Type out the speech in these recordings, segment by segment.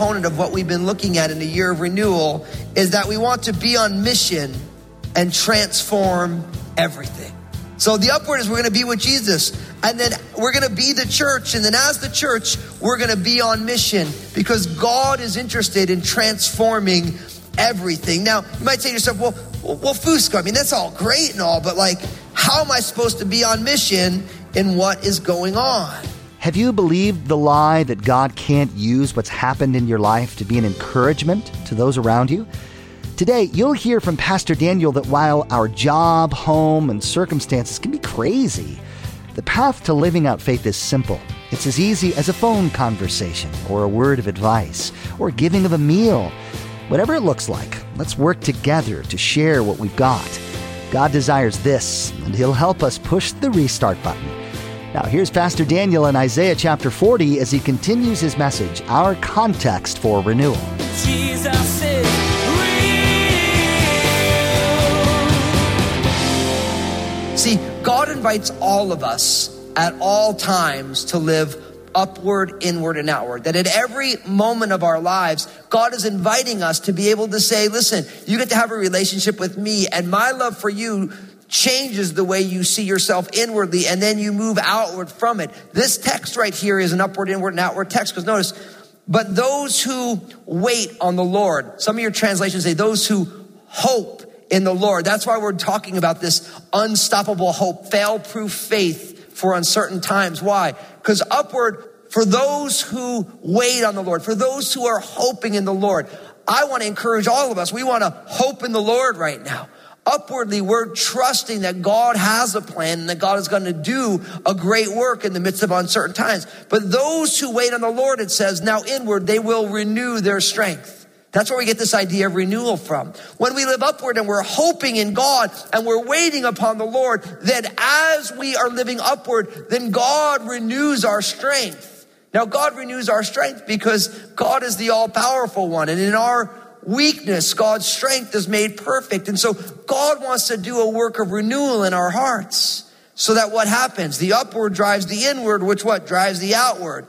component of what we've been looking at in the year of renewal is that we want to be on mission and transform everything. So the upward is we're going to be with Jesus and then we're going to be the church. And then as the church, we're going to be on mission because God is interested in transforming everything. Now, you might say to yourself, well, well, Fusco, I mean, that's all great and all, but like, how am I supposed to be on mission in what is going on? Have you believed the lie that God can't use what's happened in your life to be an encouragement to those around you? Today, you'll hear from Pastor Daniel that while our job, home, and circumstances can be crazy, the path to living out faith is simple. It's as easy as a phone conversation, or a word of advice, or giving of a meal. Whatever it looks like, let's work together to share what we've got. God desires this, and He'll help us push the restart button. Now, here's Pastor Daniel in Isaiah chapter 40 as he continues his message, Our Context for Renewal. Jesus God invites all of us at all times to live upward, inward, and outward. That at every moment of our lives, God is inviting us to be able to say, listen, you get to have a relationship with me, and my love for you changes the way you see yourself inwardly, and then you move outward from it. This text right here is an upward, inward, and outward text, because notice, but those who wait on the Lord, some of your translations say those who hope in the Lord. That's why we're talking about this unstoppable hope, fail proof faith for uncertain times. Why? Because upward, for those who wait on the Lord, for those who are hoping in the Lord, I want to encourage all of us. We want to hope in the Lord right now. Upwardly, we're trusting that God has a plan and that God is going to do a great work in the midst of uncertain times. But those who wait on the Lord, it says, now inward, they will renew their strength. That's where we get this idea of renewal from. When we live upward and we're hoping in God and we're waiting upon the Lord, then as we are living upward, then God renews our strength. Now, God renews our strength because God is the all powerful one. And in our weakness, God's strength is made perfect. And so God wants to do a work of renewal in our hearts so that what happens? The upward drives the inward, which what drives the outward.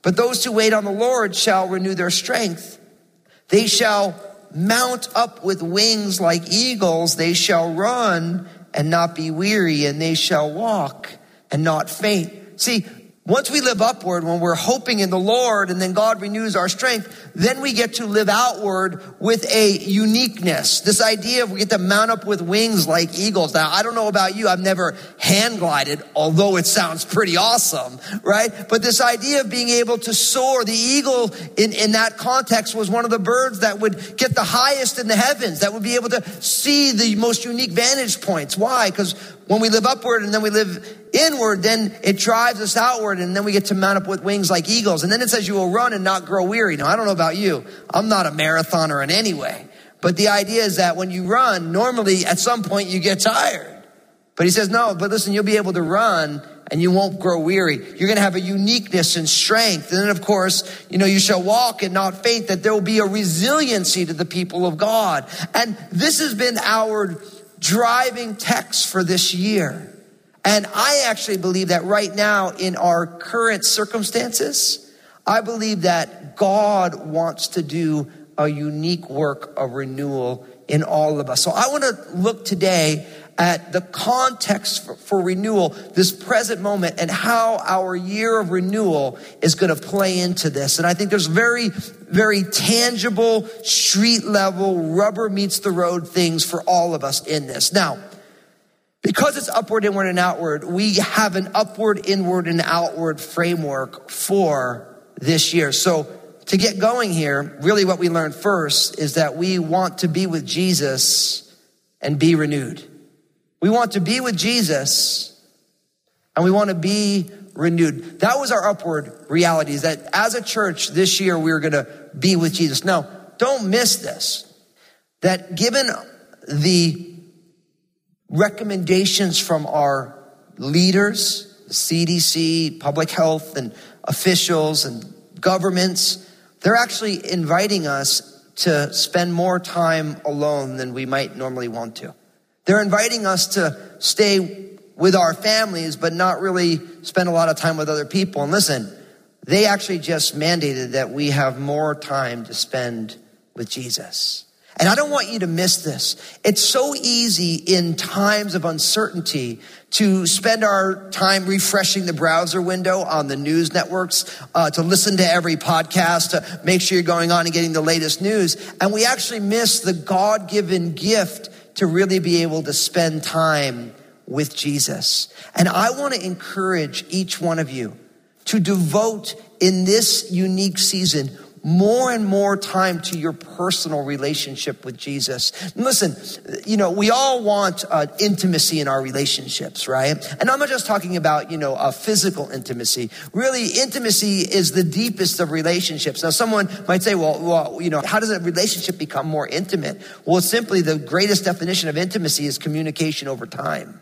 But those who wait on the Lord shall renew their strength. They shall mount up with wings like eagles. They shall run and not be weary, and they shall walk and not faint. See, once we live upward, when we're hoping in the Lord and then God renews our strength, then we get to live outward with a uniqueness. This idea of we get to mount up with wings like eagles. Now, I don't know about you. I've never hand glided, although it sounds pretty awesome, right? But this idea of being able to soar, the eagle in, in that context was one of the birds that would get the highest in the heavens, that would be able to see the most unique vantage points. Why? Because when we live upward and then we live inward, then it drives us outward and then we get to mount up with wings like eagles. And then it says you will run and not grow weary. Now, I don't know about you. I'm not a marathoner in any way. But the idea is that when you run, normally at some point you get tired. But he says, no, but listen, you'll be able to run and you won't grow weary. You're going to have a uniqueness and strength. And then, of course, you know, you shall walk and not faint, that there will be a resiliency to the people of God. And this has been our driving text for this year. And I actually believe that right now in our current circumstances, I believe that God wants to do a unique work of renewal in all of us. So I want to look today at the context for, for, renewal, this present moment, and how our year of renewal is going to play into this. And I think there's very, very tangible, street level, rubber meets the road things for all of us in this. Now, because it's upward, inward, and outward, we have an upward, inward, and outward framework for this year. So to get going here, really what we learned first is that we want to be with Jesus and be renewed. We want to be with Jesus and we want to be renewed. That was our upward reality is that as a church this year, we are going to be with Jesus. Now, don't miss this. That given the recommendations from our leaders, CDC, public health, and officials and governments, they're actually inviting us to spend more time alone than we might normally want to. They're inviting us to stay with our families, but not really spend a lot of time with other people. And listen, they actually just mandated that we have more time to spend with Jesus. And I don't want you to miss this. It's so easy in times of uncertainty to spend our time refreshing the browser window on the news networks, uh, to listen to every podcast, to make sure you're going on and getting the latest news. And we actually miss the God given gift to really be able to spend time with Jesus. And I want to encourage each one of you to devote in this unique season more and more time to your personal relationship with Jesus. And listen, you know, we all want uh, intimacy in our relationships, right? And I'm not just talking about, you know, a physical intimacy. Really, intimacy is the deepest of relationships. Now, someone might say, well, well, you know, how does a relationship become more intimate? Well, simply the greatest definition of intimacy is communication over time.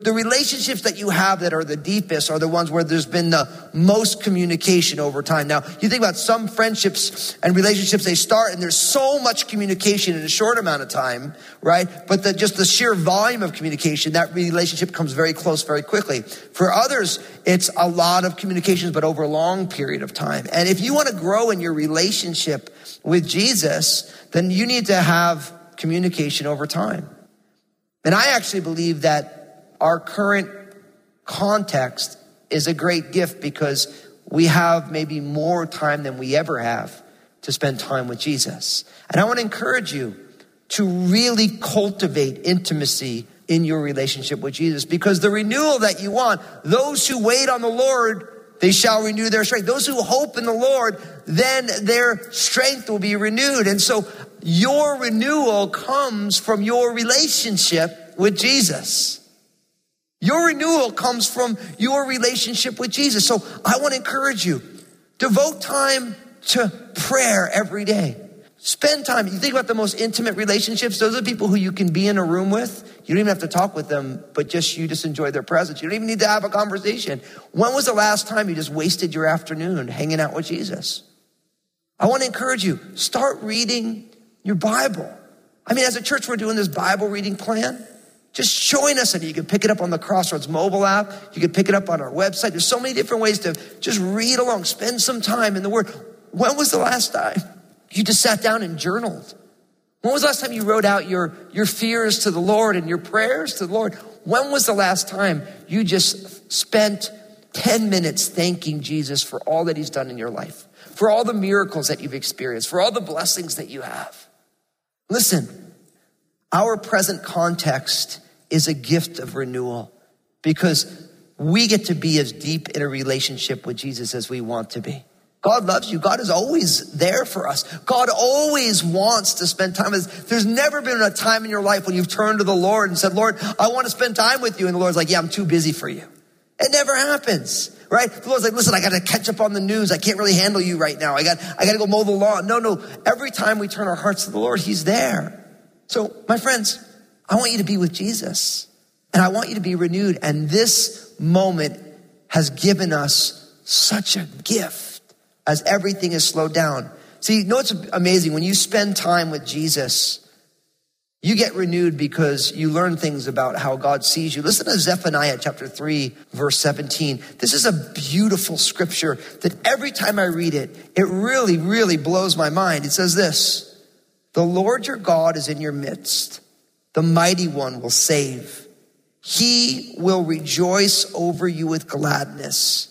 The relationships that you have that are the deepest are the ones where there's been the most communication over time. Now, you think about some friendships and relationships, they start and there's so much communication in a short amount of time, right? But the, just the sheer volume of communication, that relationship comes very close very quickly. For others, it's a lot of communications, but over a long period of time. And if you want to grow in your relationship with Jesus, then you need to have communication over time. And I actually believe that our current context is a great gift because we have maybe more time than we ever have to spend time with Jesus. And I want to encourage you to really cultivate intimacy in your relationship with Jesus because the renewal that you want, those who wait on the Lord, they shall renew their strength. Those who hope in the Lord, then their strength will be renewed. And so your renewal comes from your relationship with Jesus. Your renewal comes from your relationship with Jesus. So I want to encourage you, devote time to prayer every day. Spend time. You think about the most intimate relationships. Those are people who you can be in a room with. You don't even have to talk with them, but just you just enjoy their presence. You don't even need to have a conversation. When was the last time you just wasted your afternoon hanging out with Jesus? I want to encourage you, start reading your Bible. I mean, as a church, we're doing this Bible reading plan. Just join us and you can pick it up on the Crossroads mobile app. You can pick it up on our website. There's so many different ways to just read along, spend some time in the Word. When was the last time you just sat down and journaled? When was the last time you wrote out your, your fears to the Lord and your prayers to the Lord? When was the last time you just spent 10 minutes thanking Jesus for all that He's done in your life, for all the miracles that you've experienced, for all the blessings that you have? Listen, our present context is a gift of renewal because we get to be as deep in a relationship with Jesus as we want to be. God loves you. God is always there for us. God always wants to spend time with us. There's never been a time in your life when you've turned to the Lord and said, Lord, I want to spend time with you. And the Lord's like, yeah, I'm too busy for you. It never happens, right? The Lord's like, listen, I got to catch up on the news. I can't really handle you right now. I got, I got to go mow the lawn. No, no. Every time we turn our hearts to the Lord, He's there. So, my friends, I want you to be with Jesus and I want you to be renewed. And this moment has given us such a gift as everything is slowed down. See, you know what's amazing? When you spend time with Jesus, you get renewed because you learn things about how God sees you. Listen to Zephaniah chapter 3, verse 17. This is a beautiful scripture that every time I read it, it really, really blows my mind. It says this The Lord your God is in your midst the mighty one will save. He will rejoice over you with gladness.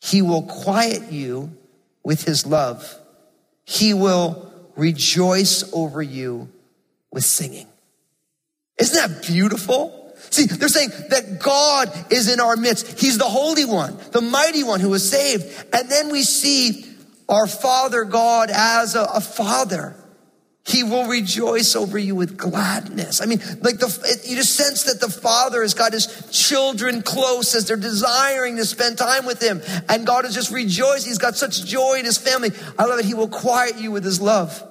He will quiet you with his love. He will rejoice over you with singing. Isn't that beautiful? See, they're saying that God is in our midst. He's the Holy One, the Mighty One who was saved. And then we see our Father God as a, a Father. He will rejoice over you with gladness. I mean, like the, you just sense that the Father has got his children close as they're desiring to spend time with him. And God is just rejoicing. He's got such joy in his family. I love it. He will quiet you with his love.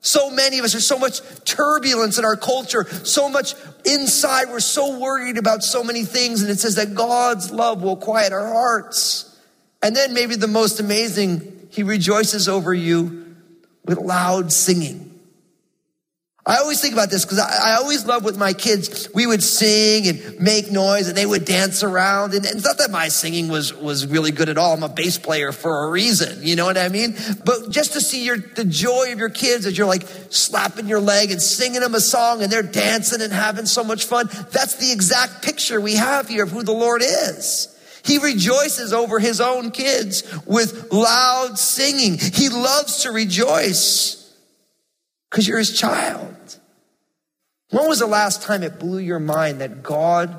So many of us, there's so much turbulence in our culture, so much inside. We're so worried about so many things. And it says that God's love will quiet our hearts. And then maybe the most amazing, he rejoices over you with loud singing. I always think about this because I, I, always love with my kids, we would sing and make noise and they would dance around. And, and, it's not that my singing was, was really good at all. I'm a bass player for a reason. You know what I mean? But just to see your, the joy of your kids as you're like slapping your leg and singing them a song and they're dancing and having so much fun. That's the exact picture we have here of who the Lord is. He rejoices over his own kids with loud singing. He loves to rejoice because you're his child. When was the last time it blew your mind that God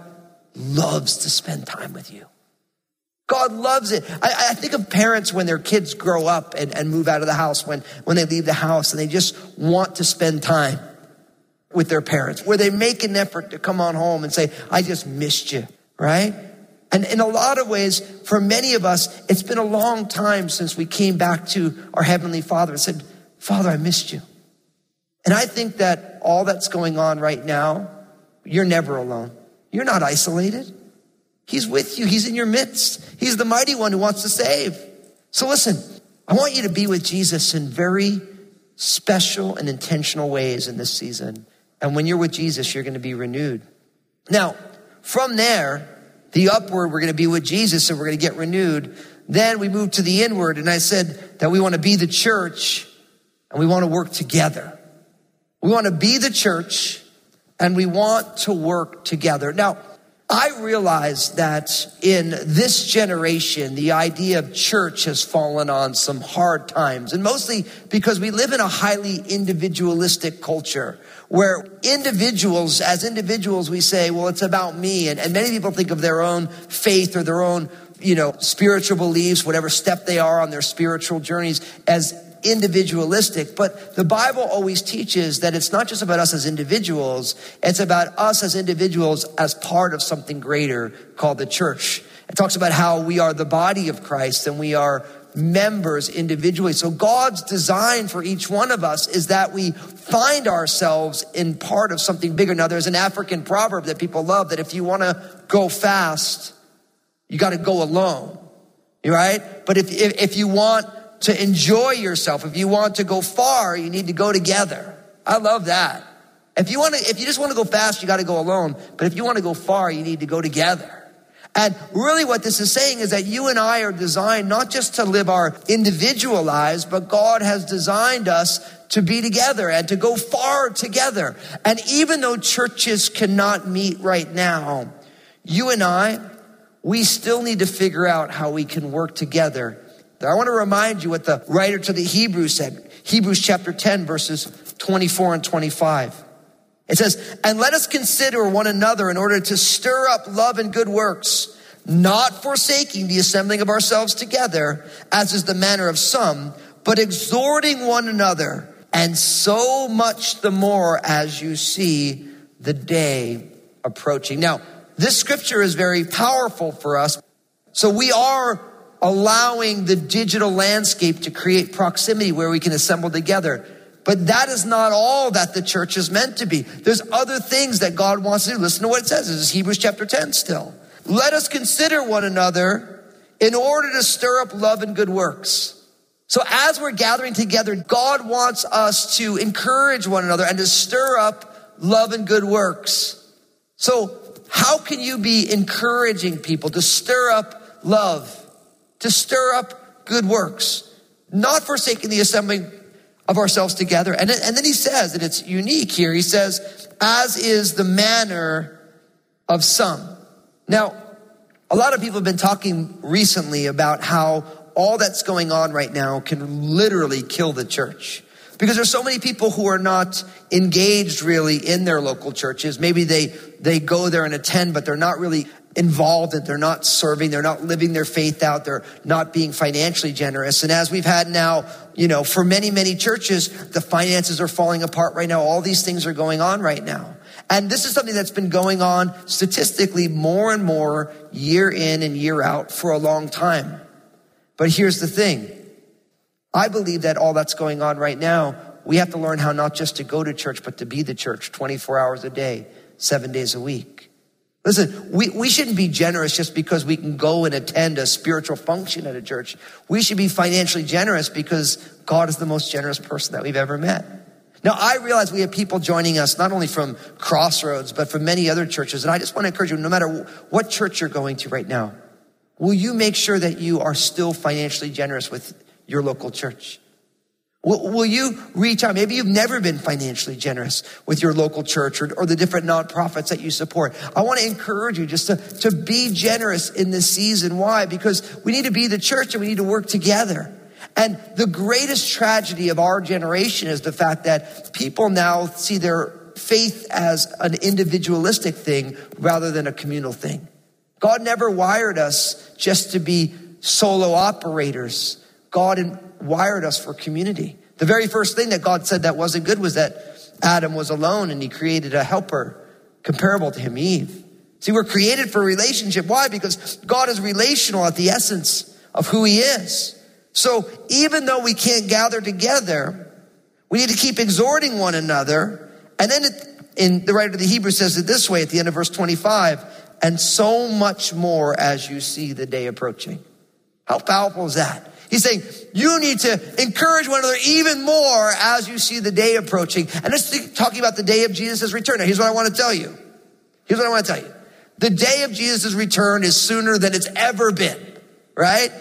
loves to spend time with you? God loves it. I, I, think of parents when their kids grow up and, and move out of the house, when, when they leave the house and they just want to spend time with their parents, where they make an effort to come on home and say, I just missed you, right? And in a lot of ways, for many of us, it's been a long time since we came back to our Heavenly Father and said, Father, I missed you. And I think that all that's going on right now, you're never alone. You're not isolated. He's with you. He's in your midst. He's the mighty one who wants to save. So listen, I want you to be with Jesus in very special and intentional ways in this season. And when you're with Jesus, you're going to be renewed. Now, from there, the upward, we're going to be with Jesus and we're going to get renewed. Then we move to the inward. And I said that we want to be the church and we want to work together. We want to be the church and we want to work together. Now, I realize that in this generation, the idea of church has fallen on some hard times, and mostly because we live in a highly individualistic culture where individuals, as individuals, we say, well, it's about me. And, and many people think of their own faith or their own, you know, spiritual beliefs, whatever step they are on their spiritual journeys as individualistic, but the Bible always teaches that it's not just about us as individuals, it's about us as individuals as part of something greater called the church. It talks about how we are the body of Christ and we are members individually. So God's design for each one of us is that we find ourselves in part of something bigger. Now, there's an African proverb that people love that if you want to go fast, you got to go alone. Right? But if, if, if you want to enjoy yourself, if you want to go far, you need to go together. I love that. If you want to, if you just want to go fast, you got to go alone. But if you want to go far, you need to go together. And really what this is saying is that you and I are designed not just to live our individual lives, but God has designed us to be together and to go far together. And even though churches cannot meet right now, you and I, we still need to figure out how we can work together I want to remind you what the writer to the Hebrews said. Hebrews chapter 10 verses 24 and 25. It says, and let us consider one another in order to stir up love and good works, not forsaking the assembling of ourselves together, as is the manner of some, but exhorting one another, and so much the more as you see the day approaching. Now, this scripture is very powerful for us. So we are allowing the digital landscape to create proximity where we can assemble together. But that is not all that the church is meant to be. There's other things that God wants to do. Listen to what it says. This is Hebrews chapter 10 still. Let us consider one another in order to stir up love and good works. So as we're gathering together, God wants us to encourage one another and to stir up love and good works. So how can you be encouraging people to stir up love? To stir up good works, not forsaking the assembling of ourselves together. And, and then he says, and it's unique here, he says, as is the manner of some. Now, a lot of people have been talking recently about how all that's going on right now can literally kill the church. Because there's so many people who are not engaged really in their local churches. Maybe they, they go there and attend, but they're not really involved and they're not serving, they're not living their faith out, they're not being financially generous. And as we've had now, you know, for many, many churches, the finances are falling apart right now. All these things are going on right now. And this is something that's been going on statistically more and more year in and year out for a long time. But here's the thing. I believe that all that's going on right now we have to learn how not just to go to church, but to be the church 24 hours a day, seven days a week. Listen, we, we shouldn't be generous just because we can go and attend a spiritual function at a church. We should be financially generous because God is the most generous person that we've ever met. Now, I realize we have people joining us not only from Crossroads, but from many other churches. And I just want to encourage you, no matter what church you're going to right now, will you make sure that you are still financially generous with your local church? Will, you reach out? Maybe you've never been financially generous with your local church or, or the different nonprofits that you support. I want to encourage you just to, to be generous in this season. Why? Because we need to be the church and we need to work together. And the greatest tragedy of our generation is the fact that people now see their faith as an individualistic thing rather than a communal thing. God never wired us just to be solo operators. God wired us for community. The very first thing that God said that wasn't good was that Adam was alone and he created a helper comparable to him, Eve. See, we're created for relationship. Why? Because God is relational at the essence of who he is. So even though we can't gather together, we need to keep exhorting one another. And then it, in the writer of the Hebrews says it this way at the end of verse 25, and so much more as you see the day approaching. How powerful is that? He's saying you need to encourage one another even more as you see the day approaching. And this is talking about the day of Jesus' return. Now, here's what I want to tell you. Here's what I want to tell you. The day of Jesus' return is sooner than it's ever been, right?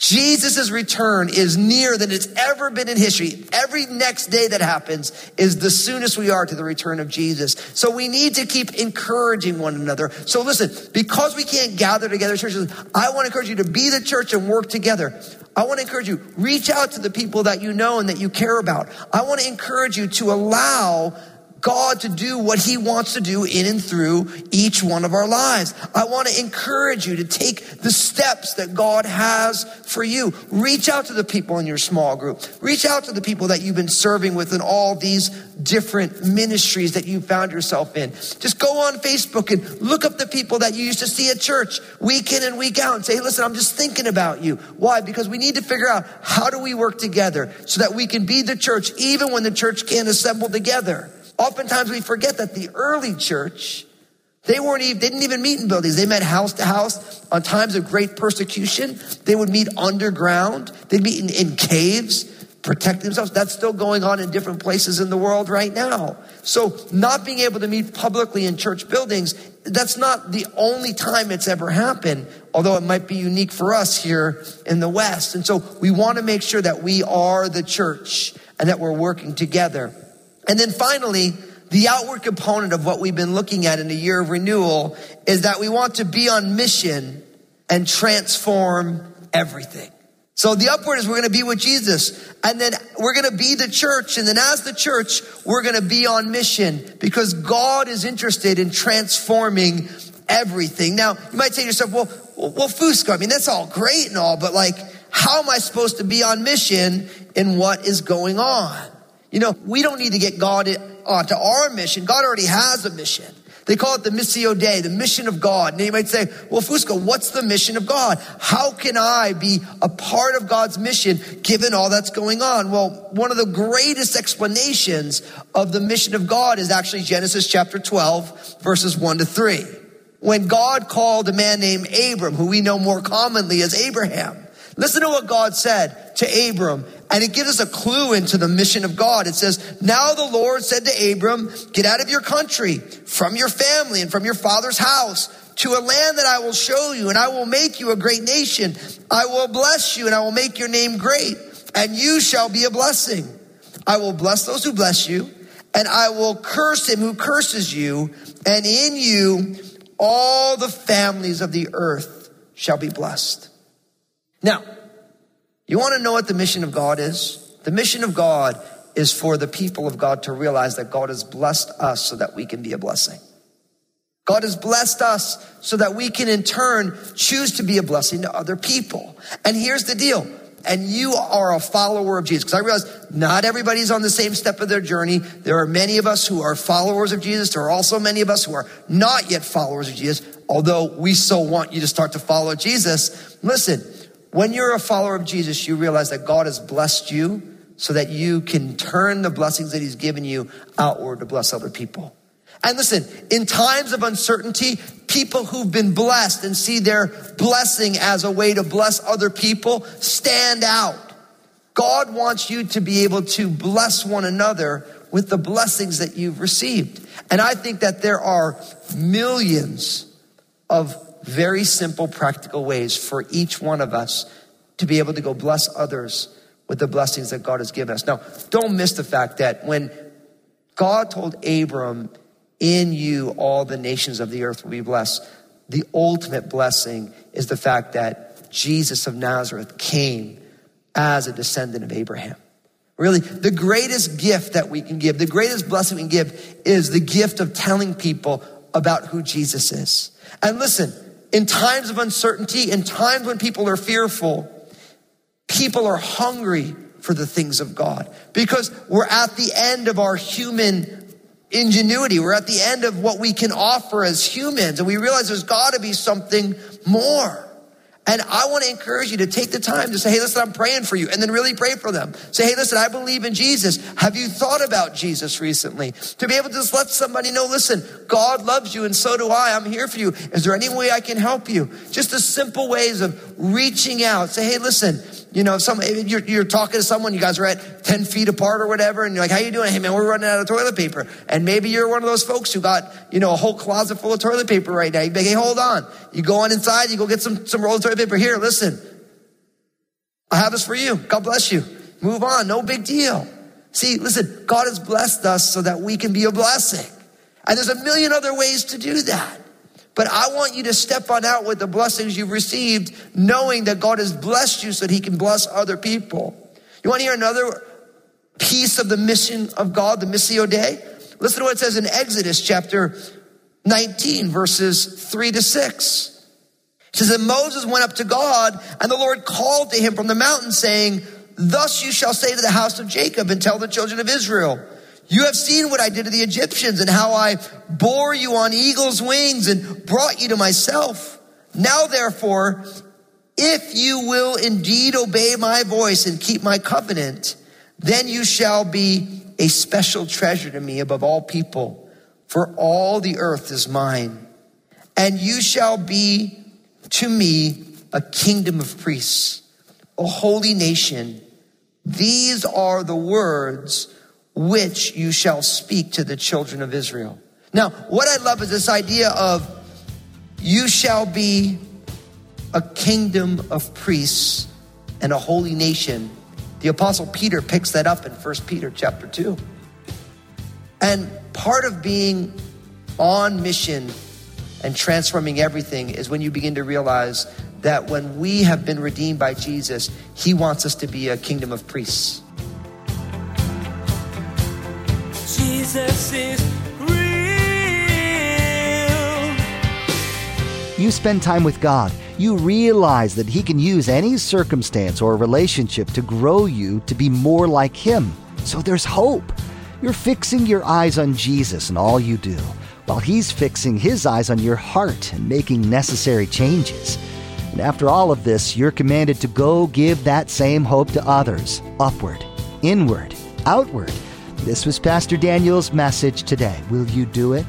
Jesus' return is nearer than it's ever been in history. Every next day that happens is the soonest we are to the return of Jesus. So we need to keep encouraging one another. So listen, because we can't gather together churches, I want to encourage you to be the church and work together. I want to encourage you, reach out to the people that you know and that you care about. I want to encourage you to allow God to do what he wants to do in and through each one of our lives. I want to encourage you to take the steps that God has for you. Reach out to the people in your small group. Reach out to the people that you've been serving with in all these different ministries that you found yourself in. Just go on Facebook and look up the people that you used to see at church week in and week out and say, hey, listen, I'm just thinking about you. Why? Because we need to figure out how do we work together so that we can be the church even when the church can't assemble together. Oftentimes we forget that the early church, they weren't even, didn't even meet in buildings. They met house to house on times of great persecution. They would meet underground. They'd meet in, in caves, protect themselves. That's still going on in different places in the world right now. So not being able to meet publicly in church buildings, that's not the only time it's ever happened, although it might be unique for us here in the West. And so we want to make sure that we are the church and that we're working together. And then finally, the outward component of what we've been looking at in the year of renewal is that we want to be on mission and transform everything. So the upward is we're going to be with Jesus and then we're going to be the church. And then as the church, we're going to be on mission because God is interested in transforming everything. Now, you might say to yourself, well, well, Fusco, I mean, that's all great and all, but like, how am I supposed to be on mission in what is going on? You know, we don't need to get God onto our mission. God already has a mission. They call it the Missio Dei, the mission of God. And you might say, well, Fusco, what's the mission of God? How can I be a part of God's mission given all that's going on? Well, one of the greatest explanations of the mission of God is actually Genesis chapter 12, verses 1 to 3. When God called a man named Abram, who we know more commonly as Abraham, listen to what God said to Abram and it gives us a clue into the mission of God. It says, Now the Lord said to Abram, Get out of your country, from your family, and from your father's house to a land that I will show you, and I will make you a great nation. I will bless you, and I will make your name great, and you shall be a blessing. I will bless those who bless you, and I will curse him who curses you, and in you all the families of the earth shall be blessed. Now, you want to know what the mission of God is? The mission of God is for the people of God to realize that God has blessed us so that we can be a blessing. God has blessed us so that we can in turn choose to be a blessing to other people. And here's the deal. And you are a follower of Jesus. Because I realize not everybody's on the same step of their journey. There are many of us who are followers of Jesus. There are also many of us who are not yet followers of Jesus. Although we so want you to start to follow Jesus. Listen, when you're a follower of Jesus, you realize that God has blessed you so that you can turn the blessings that He's given you outward to bless other people. And listen, in times of uncertainty, people who've been blessed and see their blessing as a way to bless other people stand out. God wants you to be able to bless one another with the blessings that you've received. And I think that there are millions of very simple, practical ways for each one of us to be able to go bless others with the blessings that God has given us. Now, don't miss the fact that when God told Abram, in you all the nations of the earth will be blessed. The ultimate blessing is the fact that Jesus of Nazareth came as a descendant of Abraham. Really, the greatest gift that we can give, the greatest blessing we can give is the gift of telling people about who Jesus is. And listen, in times of uncertainty, in times when people are fearful, people are hungry for the things of God because we're at the end of our human ingenuity. We're at the end of what we can offer as humans, and we realize there's got to be something more. And I want to encourage you to take the time to say, hey, listen, I'm praying for you. And then really pray for them. Say, hey, listen, I believe in Jesus. Have you thought about Jesus recently? To be able to just let somebody know, listen, God loves you and so do I. I'm here for you. Is there any way I can help you? Just the simple ways of reaching out. Say, hey, listen, you know, some you're, you're talking to someone, you guys are at 10 feet apart or whatever, and you're like, how you doing? Hey man, we're running out of toilet paper. And maybe you're one of those folks who got, you know, a whole closet full of toilet paper right now. You like, hey, hold on. You go on inside, you go get some, some rolls of toilet paper. Here, listen. I have this for you. God bless you. Move on. No big deal. See, listen, God has blessed us so that we can be a blessing. And there's a million other ways to do that. But I want you to step on out with the blessings you've received, knowing that God has blessed you so that He can bless other people. You want to hear another piece of the mission of God, the Missio Dei? Listen to what it says in Exodus chapter 19, verses 3 to 6. It says that Moses went up to God, and the Lord called to him from the mountain, saying, Thus you shall say to the house of Jacob and tell the children of Israel, you have seen what I did to the Egyptians and how I bore you on eagle's wings and brought you to myself. Now, therefore, if you will indeed obey my voice and keep my covenant, then you shall be a special treasure to me above all people, for all the earth is mine. And you shall be to me a kingdom of priests, a holy nation. These are the words which you shall speak to the children of Israel. Now, what I love is this idea of you shall be a kingdom of priests and a holy nation. The apostle Peter picks that up in 1 Peter chapter 2. And part of being on mission and transforming everything is when you begin to realize that when we have been redeemed by Jesus, he wants us to be a kingdom of priests. Jesus is real. You spend time with God, you realize that He can use any circumstance or relationship to grow you to be more like Him. So there's hope. You're fixing your eyes on Jesus in all you do, while He's fixing His eyes on your heart and making necessary changes. And after all of this, you're commanded to go give that same hope to others upward, inward, outward. This was Pastor Daniel's message today. Will you do it?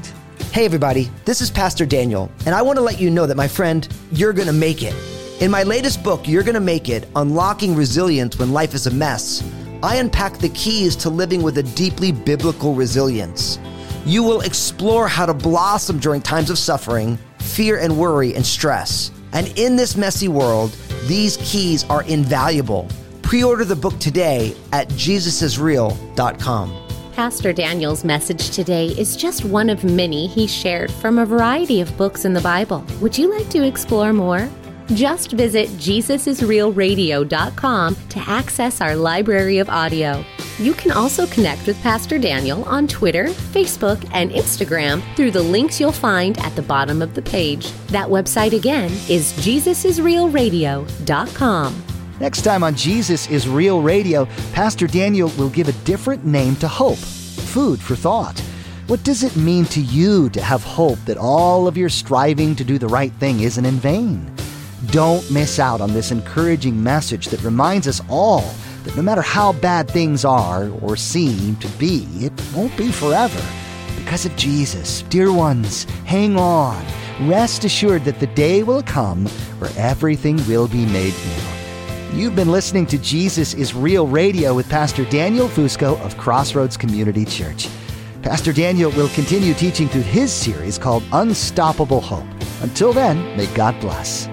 Hey, everybody, this is Pastor Daniel, and I want to let you know that, my friend, you're going to make it. In my latest book, You're Going to Make It Unlocking Resilience When Life is a Mess, I unpack the keys to living with a deeply biblical resilience. You will explore how to blossom during times of suffering, fear, and worry and stress. And in this messy world, these keys are invaluable. Pre order the book today at jesusisreal.com. Pastor Daniel's message today is just one of many he shared from a variety of books in the Bible. Would you like to explore more? Just visit JesusIsRealRadio.com to access our library of audio. You can also connect with Pastor Daniel on Twitter, Facebook, and Instagram through the links you'll find at the bottom of the page. That website again is JesusIsRealRadio.com. Next time on Jesus is Real Radio, Pastor Daniel will give a different name to hope food for thought. What does it mean to you to have hope that all of your striving to do the right thing isn't in vain? Don't miss out on this encouraging message that reminds us all that no matter how bad things are or seem to be, it won't be forever. Because of Jesus, dear ones, hang on. Rest assured that the day will come where everything will be made new. You've been listening to Jesus is Real Radio with Pastor Daniel Fusco of Crossroads Community Church. Pastor Daniel will continue teaching through his series called Unstoppable Hope. Until then, may God bless.